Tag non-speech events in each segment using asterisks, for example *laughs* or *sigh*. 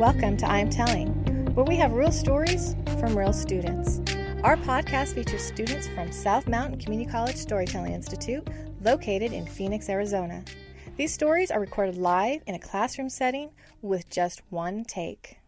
Welcome to I'm Telling, where we have real stories from real students. Our podcast features students from South Mountain Community College Storytelling Institute, located in Phoenix, Arizona. These stories are recorded live in a classroom setting with just one take.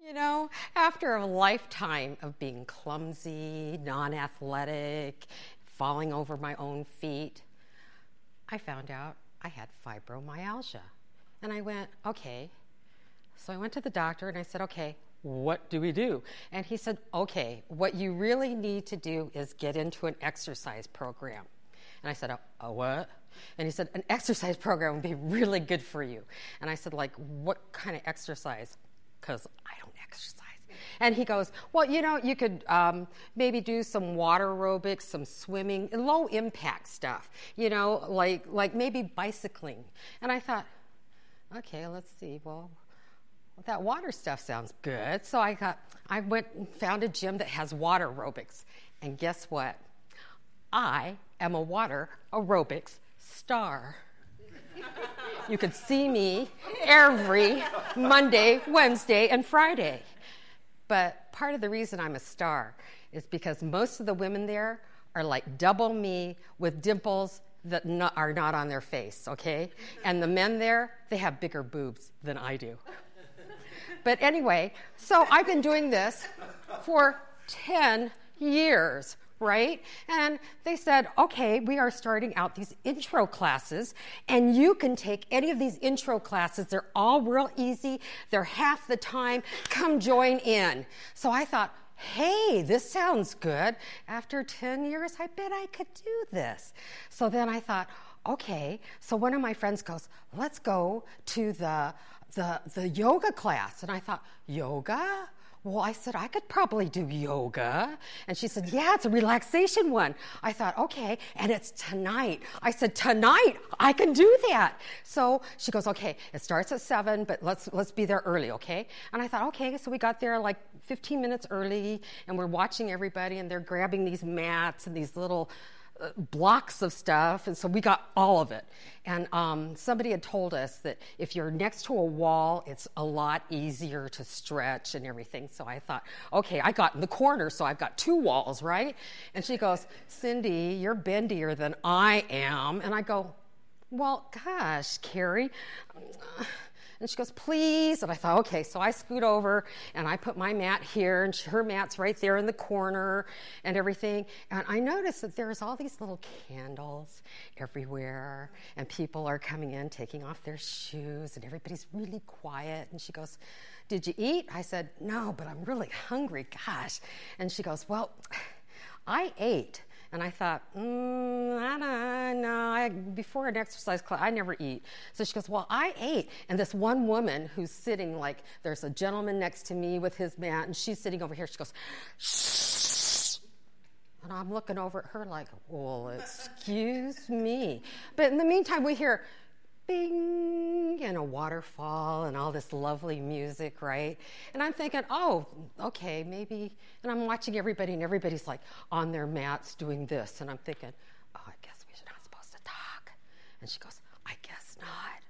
You know, after a lifetime of being clumsy, non athletic, falling over my own feet, I found out I had fibromyalgia. And I went, okay. So I went to the doctor and I said, okay, what do we do? And he said, okay, what you really need to do is get into an exercise program. And I said, a, a what? And he said, an exercise program would be really good for you. And I said, like, what kind of exercise? Because I don't exercise. And he goes, Well, you know, you could um, maybe do some water aerobics, some swimming, low impact stuff, you know, like, like maybe bicycling. And I thought, Okay, let's see. Well, that water stuff sounds good. So I got, I went and found a gym that has water aerobics. And guess what? I am a water aerobics star. you could see me every Monday, Wednesday, and Friday. But part of the reason I'm a star is because most of the women there are like double me with dimples that are not on their face, okay? And the men there, they have bigger boobs than I do. But anyway, so I've been doing this for 10 years, right? And they said, okay, we are starting out these intro classes, and you can take any of these intro classes. They're all real easy, they're half the time. Come join in. So I thought, hey, this sounds good. After 10 years, I bet I could do this. So then I thought, okay. So one of my friends goes, let's go to the, the, the yoga class. And I thought, yoga? Well, I said, I could probably do yoga. And she said, Yeah, it's a relaxation one. I thought, Okay, and it's tonight. I said, Tonight, I can do that. So she goes, Okay, it starts at seven, but let's, let's be there early, okay? And I thought, Okay, so we got there like 15 minutes early, and we're watching everybody, and they're grabbing these mats and these little blocks of stuff, and so we got all of it. And um, somebody had told us that if you're next to a wall, it's a lot easier to stretch and everything. So I thought, okay, I got in the corner, so I've got two walls, right? And she goes, Cindy, you're bendier than I am. And I go, well, gosh, Carrie. And she goes, please. And I thought, okay. So I scoot over and I put my mat here, and her mat's right there in the corner and everything. And I noticed that there's all these little candles everywhere, and people are coming in, taking off their shoes, and everybody's really quiet. And she goes, Did you eat? I said, No, but I'm really hungry. Gosh. And she goes, Well, I ate. And I thought, mm, I don't know. I, before an exercise class, I never eat. So she goes, Well, I ate. And this one woman who's sitting, like, there's a gentleman next to me with his mat, and she's sitting over here. She goes, Shh. And I'm looking over at her like, Well, excuse me. But in the meantime, we hear, bing, and a waterfall and all this lovely music, right? And I'm thinking, oh, okay, maybe. And I'm watching everybody, and everybody's like on their mats doing this. And I'm thinking, oh, I guess we're not supposed to talk. And she goes, I guess not.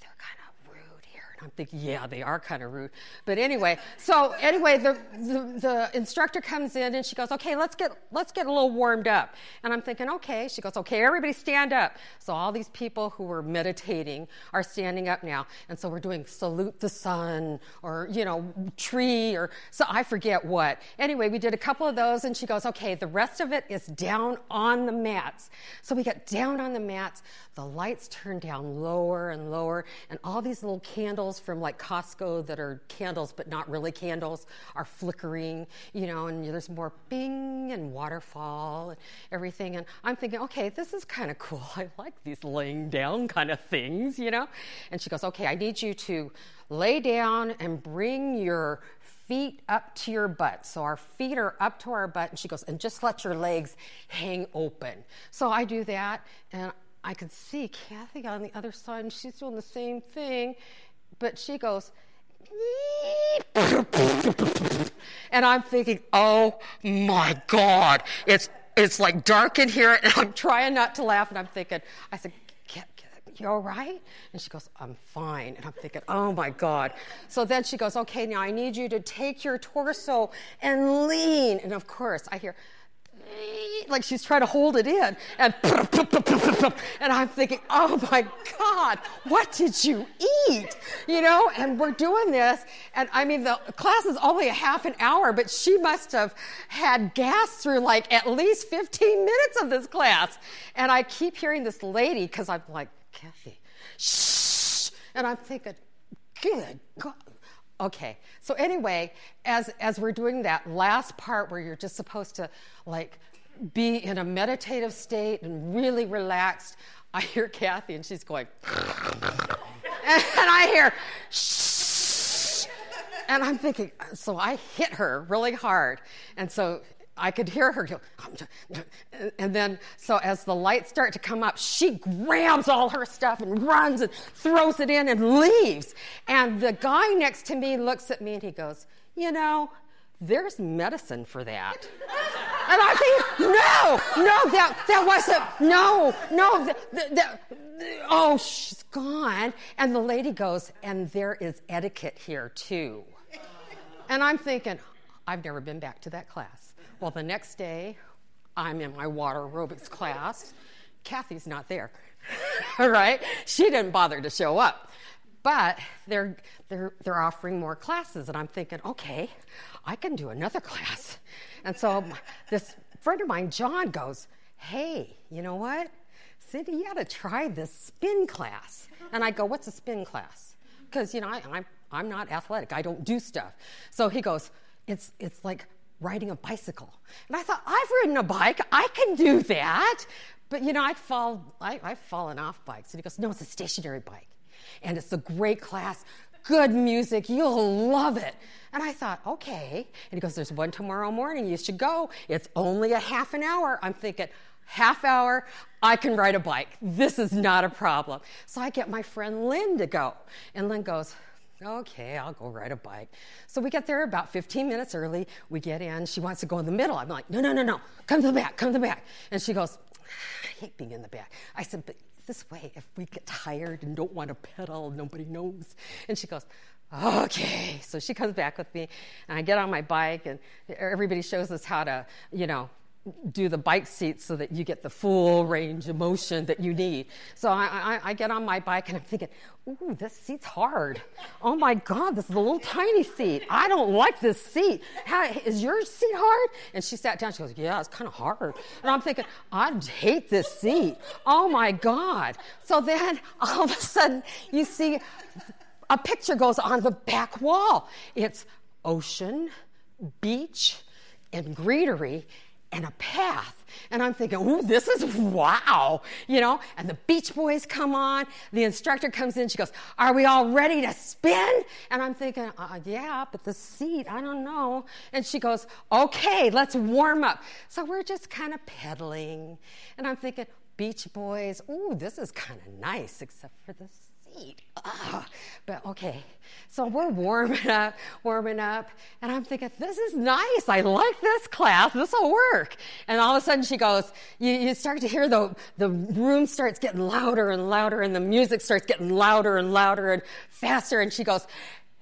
They're kind of rude here. And I'm thinking, yeah, they are kind of rude. But anyway, so anyway, the, the, the instructor comes in and she goes, okay, let's get, let's get a little warmed up. And I'm thinking, okay. She goes, okay, everybody stand up. So all these people who were meditating are standing up now. And so we're doing salute the sun or, you know, tree or so I forget what. Anyway, we did a couple of those and she goes, okay, the rest of it is down on the mats. So we got down on the mats. The lights turn down lower and lower and all these little candles from like Costco that are candles but not really candles are flickering, you know, and there's more bing and waterfall and everything. And I'm thinking, okay, this is kind of cool. *laughs* I like these laying down kind of things, you know? And she goes, okay, I need you to lay down and bring your feet up to your butt. So our feet are up to our butt. And she goes, and just let your legs hang open. So I do that, and I could see Kathy on the other side, and she's doing the same thing. But she goes, and I'm thinking, oh my God, it's it's like dark in here, and I'm trying not to laugh, and I'm thinking, I said, you all right? And she goes, I'm fine. And I'm thinking, oh my God. So then she goes, okay, now I need you to take your torso and lean. And of course, I hear, like she's trying to hold it in and and I'm thinking, oh my God, what did you eat? You know, and we're doing this, and I mean the class is only a half an hour, but she must have had gas through like at least 15 minutes of this class. And I keep hearing this lady, because I'm like, Kathy, shh. And I'm thinking, good God. Okay. So anyway, as as we're doing that last part where you're just supposed to like be in a meditative state and really relaxed, I hear Kathy and she's going, *laughs* and I hear, shh. And I'm thinking, so I hit her really hard. And so I could hear her go, and then so as the lights start to come up, she grabs all her stuff and runs and throws it in and leaves. And the guy next to me looks at me and he goes, You know, there's medicine for that. And I think, no, no, that, that wasn't, no, no, oh, she's gone. And the lady goes, and there is etiquette here too. And I'm thinking, I've never been back to that class. Well, the next day, I'm in my water aerobics class. Kathy's not there, *laughs* right? She didn't bother to show up. But they're, they're, they're offering more classes, and I'm thinking, okay, I can do another class. And so this friend of mine, John, goes, Hey, you know what? Cindy, you got to try this spin class. And I go, What's a spin class? Because, you know, I, I'm, I'm not athletic, I don't do stuff. So he goes, It's, it's like riding a bicycle. And I thought, I've ridden a bike, I can do that. But, you know, I'd fall, I, I've fallen off bikes. And he goes, No, it's a stationary bike. And it's a great class good music. You'll love it. And I thought, okay. And he goes, There's one tomorrow morning. You should go. It's only a half an hour. I'm thinking, half hour, I can ride a bike. This is not a problem. So I get my friend Lynn to go. And Lynn goes, Okay, I'll go ride a bike. So we get there about 15 minutes early. We get in. She wants to go in the middle. I'm like, No, no, no, no. Come to the back. Come to the back. And she goes, I hate being in the back. I said, But this way if we get tired and don't want to pedal, nobody knows. And she goes, okay. So she comes back with me, and I get on my bike, and everybody shows us how to, you know, do the bike seat so that you get the full range of motion that you need. So I, I, I, get on my bike and I'm thinking, ooh, this seat's hard. Oh my God, this is a little tiny seat. I don't like this seat. How, is your seat hard? And she sat down. She goes, yeah, it's kind of hard. And I'm thinking, I hate this seat. Oh my God. So then all of a sudden you see a picture goes on the back wall. It's ocean, beach, and greenery and a path. And I'm thinking, ooh, this is wow, you know? And the Beach Boys come on. The instructor comes in. She goes, Are we all ready to spin? And I'm thinking, uh, Yeah, but the seat, I don't know. And she goes, Okay, let's warm up. So we're just kind of pedaling. And I'm thinking, Beach Boys, ooh, this is kind of nice, except for this Ugh. Ah, but okay, so we're warming up, warming up, and I'm thinking, this is nice. I like this class. This will work. And all of a sudden she goes, you, you start to hear the, the room starts getting louder and louder, and the music starts getting louder and louder and faster. And she goes,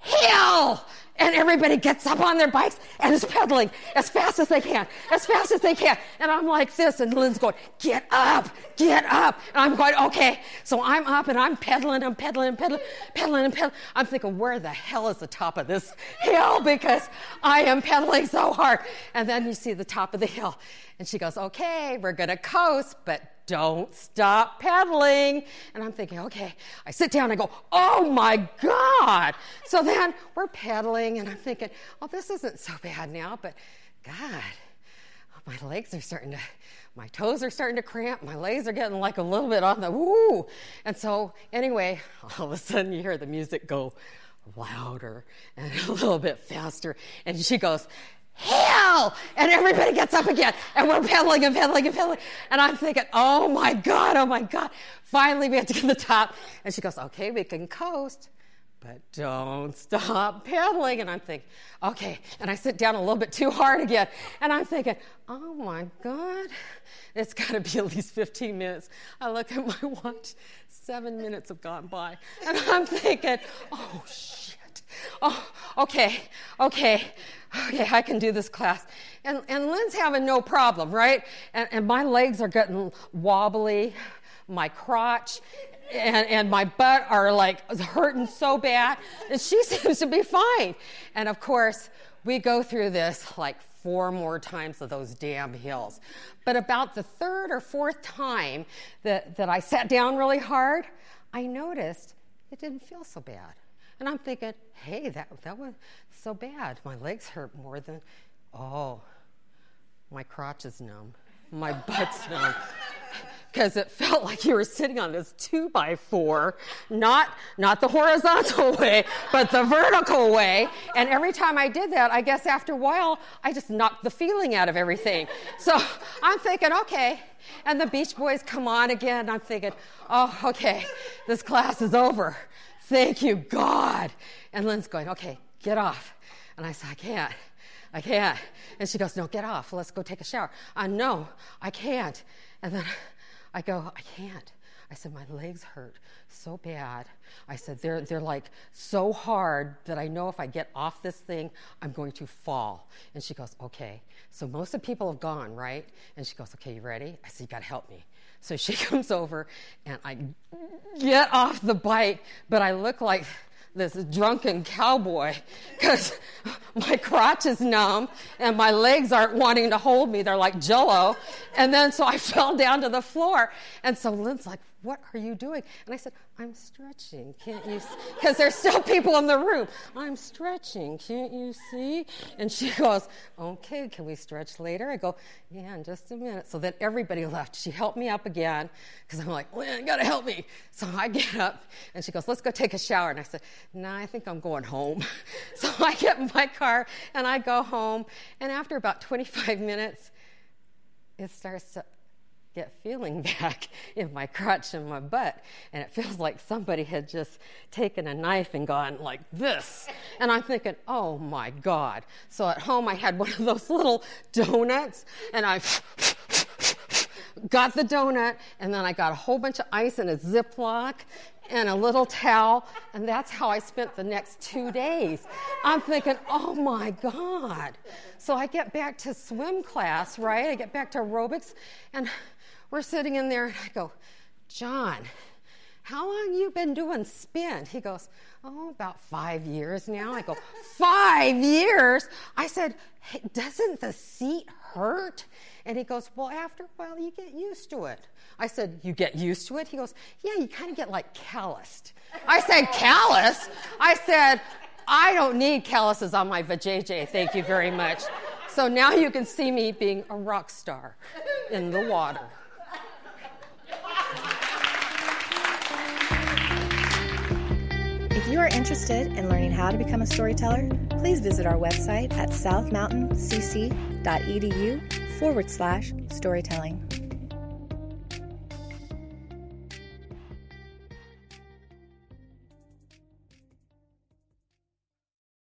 Hill! And everybody gets up on their bikes and is pedaling as fast as they can, as fast as they can. And I'm like this, and Lynn's going, Get up, get up. And I'm going, Okay. So I'm up and I'm pedaling, I'm pedaling, and pedaling, pedaling, and pedaling. I'm thinking, Where the hell is the top of this hill? Because I am pedaling so hard. And then you see the top of the hill. And she goes, Okay, we're going to coast, but don't stop pedaling. And I'm thinking, okay. I sit down and go, oh my God. So then we're pedaling, and I'm thinking, oh, this isn't so bad now, but God, oh, my legs are starting to, my toes are starting to cramp, my legs are getting like a little bit on the woo. And so, anyway, all of a sudden you hear the music go louder and *laughs* a little bit faster. And she goes, hell! And everybody gets up again, and we're pedaling and pedaling and pedaling. And I'm thinking, oh my God, oh my God. Finally, we have to get to the top. And she goes, okay, we can coast, but don't stop pedaling. And I'm thinking, okay. And I sit down a little bit too hard again. And I'm thinking, oh my God, it's got to be at least 15 minutes. I look at my watch, seven minutes have gone by. And I'm thinking, oh shit. Oh, okay, okay, okay, I can do this class. And, and Lynn's having no problem, right? And, and my legs are getting wobbly, my crotch and, and my butt are like hurting so bad. And she *laughs* seems to be fine. And of course, we go through this like four more times of those damn hills. But about the third or fourth time that, that I sat down really hard, I noticed it didn't feel so bad. And I'm thinking, hey, that, that was so bad. My legs hurt more than, oh, my crotch is numb. My *laughs* butt's numb because it felt like you were sitting on this two by four, not, not the horizontal *laughs* way, but the vertical way. And every time I did that, I guess after a while, I just knocked the feeling out of everything. So I'm thinking, okay. And the Beach Boys come on again. I'm thinking, oh, okay, this class is over. Thank you, God. And Lynn's going, okay, get off. And I said, I can't. I can't. And she goes, No, get off. Let's go take a shower. I uh, no, I can't. And then I go, I can't. I said, my legs hurt so bad. I said, they're, they're like so hard that I know if I get off this thing, I'm going to fall. And she goes, okay. So most of the people have gone, right? And she goes, okay, you ready? I said, you got to help me. So she *laughs* comes over and I get off the bike, but I look like this drunken cowboy because *laughs* my crotch is numb and my legs aren't wanting to hold me. They're like jello. And then so I *laughs* fell down to the floor. And so Lynn's like, What are you doing? And I said, I'm stretching. Can't you see? Because there's still people in the room. I'm stretching. Can't you see? And she goes, Okay, can we stretch later? I go, Yeah, in just a minute. So then everybody left. She helped me up again because I'm like, Lynn, you got to help me. So I get up and she goes, Let's go take a shower. And I said, No, nah, I think I'm going home. *laughs* so I get in my car and I go home. And after about 25 minutes, it starts to get feeling *laughs* back in my crotch and my butt. And it feels like somebody had just taken a knife and gone like this. And I'm thinking, oh my God. So at home, I had one of those little donuts, and I *laughs* got the donut, and then I got a whole bunch of ice in a Ziploc and a little towel, and that's how I spent the next two days. I'm thinking, oh my God. So I get back to swim class, right? I get back to aerobics, and we're sitting in there, and I go, John, how long you been doing spin? He goes, oh, about five years now. I go, *laughs* five years? I said, hey, doesn't the seat hurt? And he goes, Well, after a while, you get used to it. I said, You get used to it? He goes, Yeah, you kind of get like calloused. I said, Callous? I said, I don't need calluses on my vajayjay, thank you very much. So now you can see me being a rock star in the water. You are interested in learning how to become a storyteller, please visit our website at southmountaincc.edu forward slash storytelling.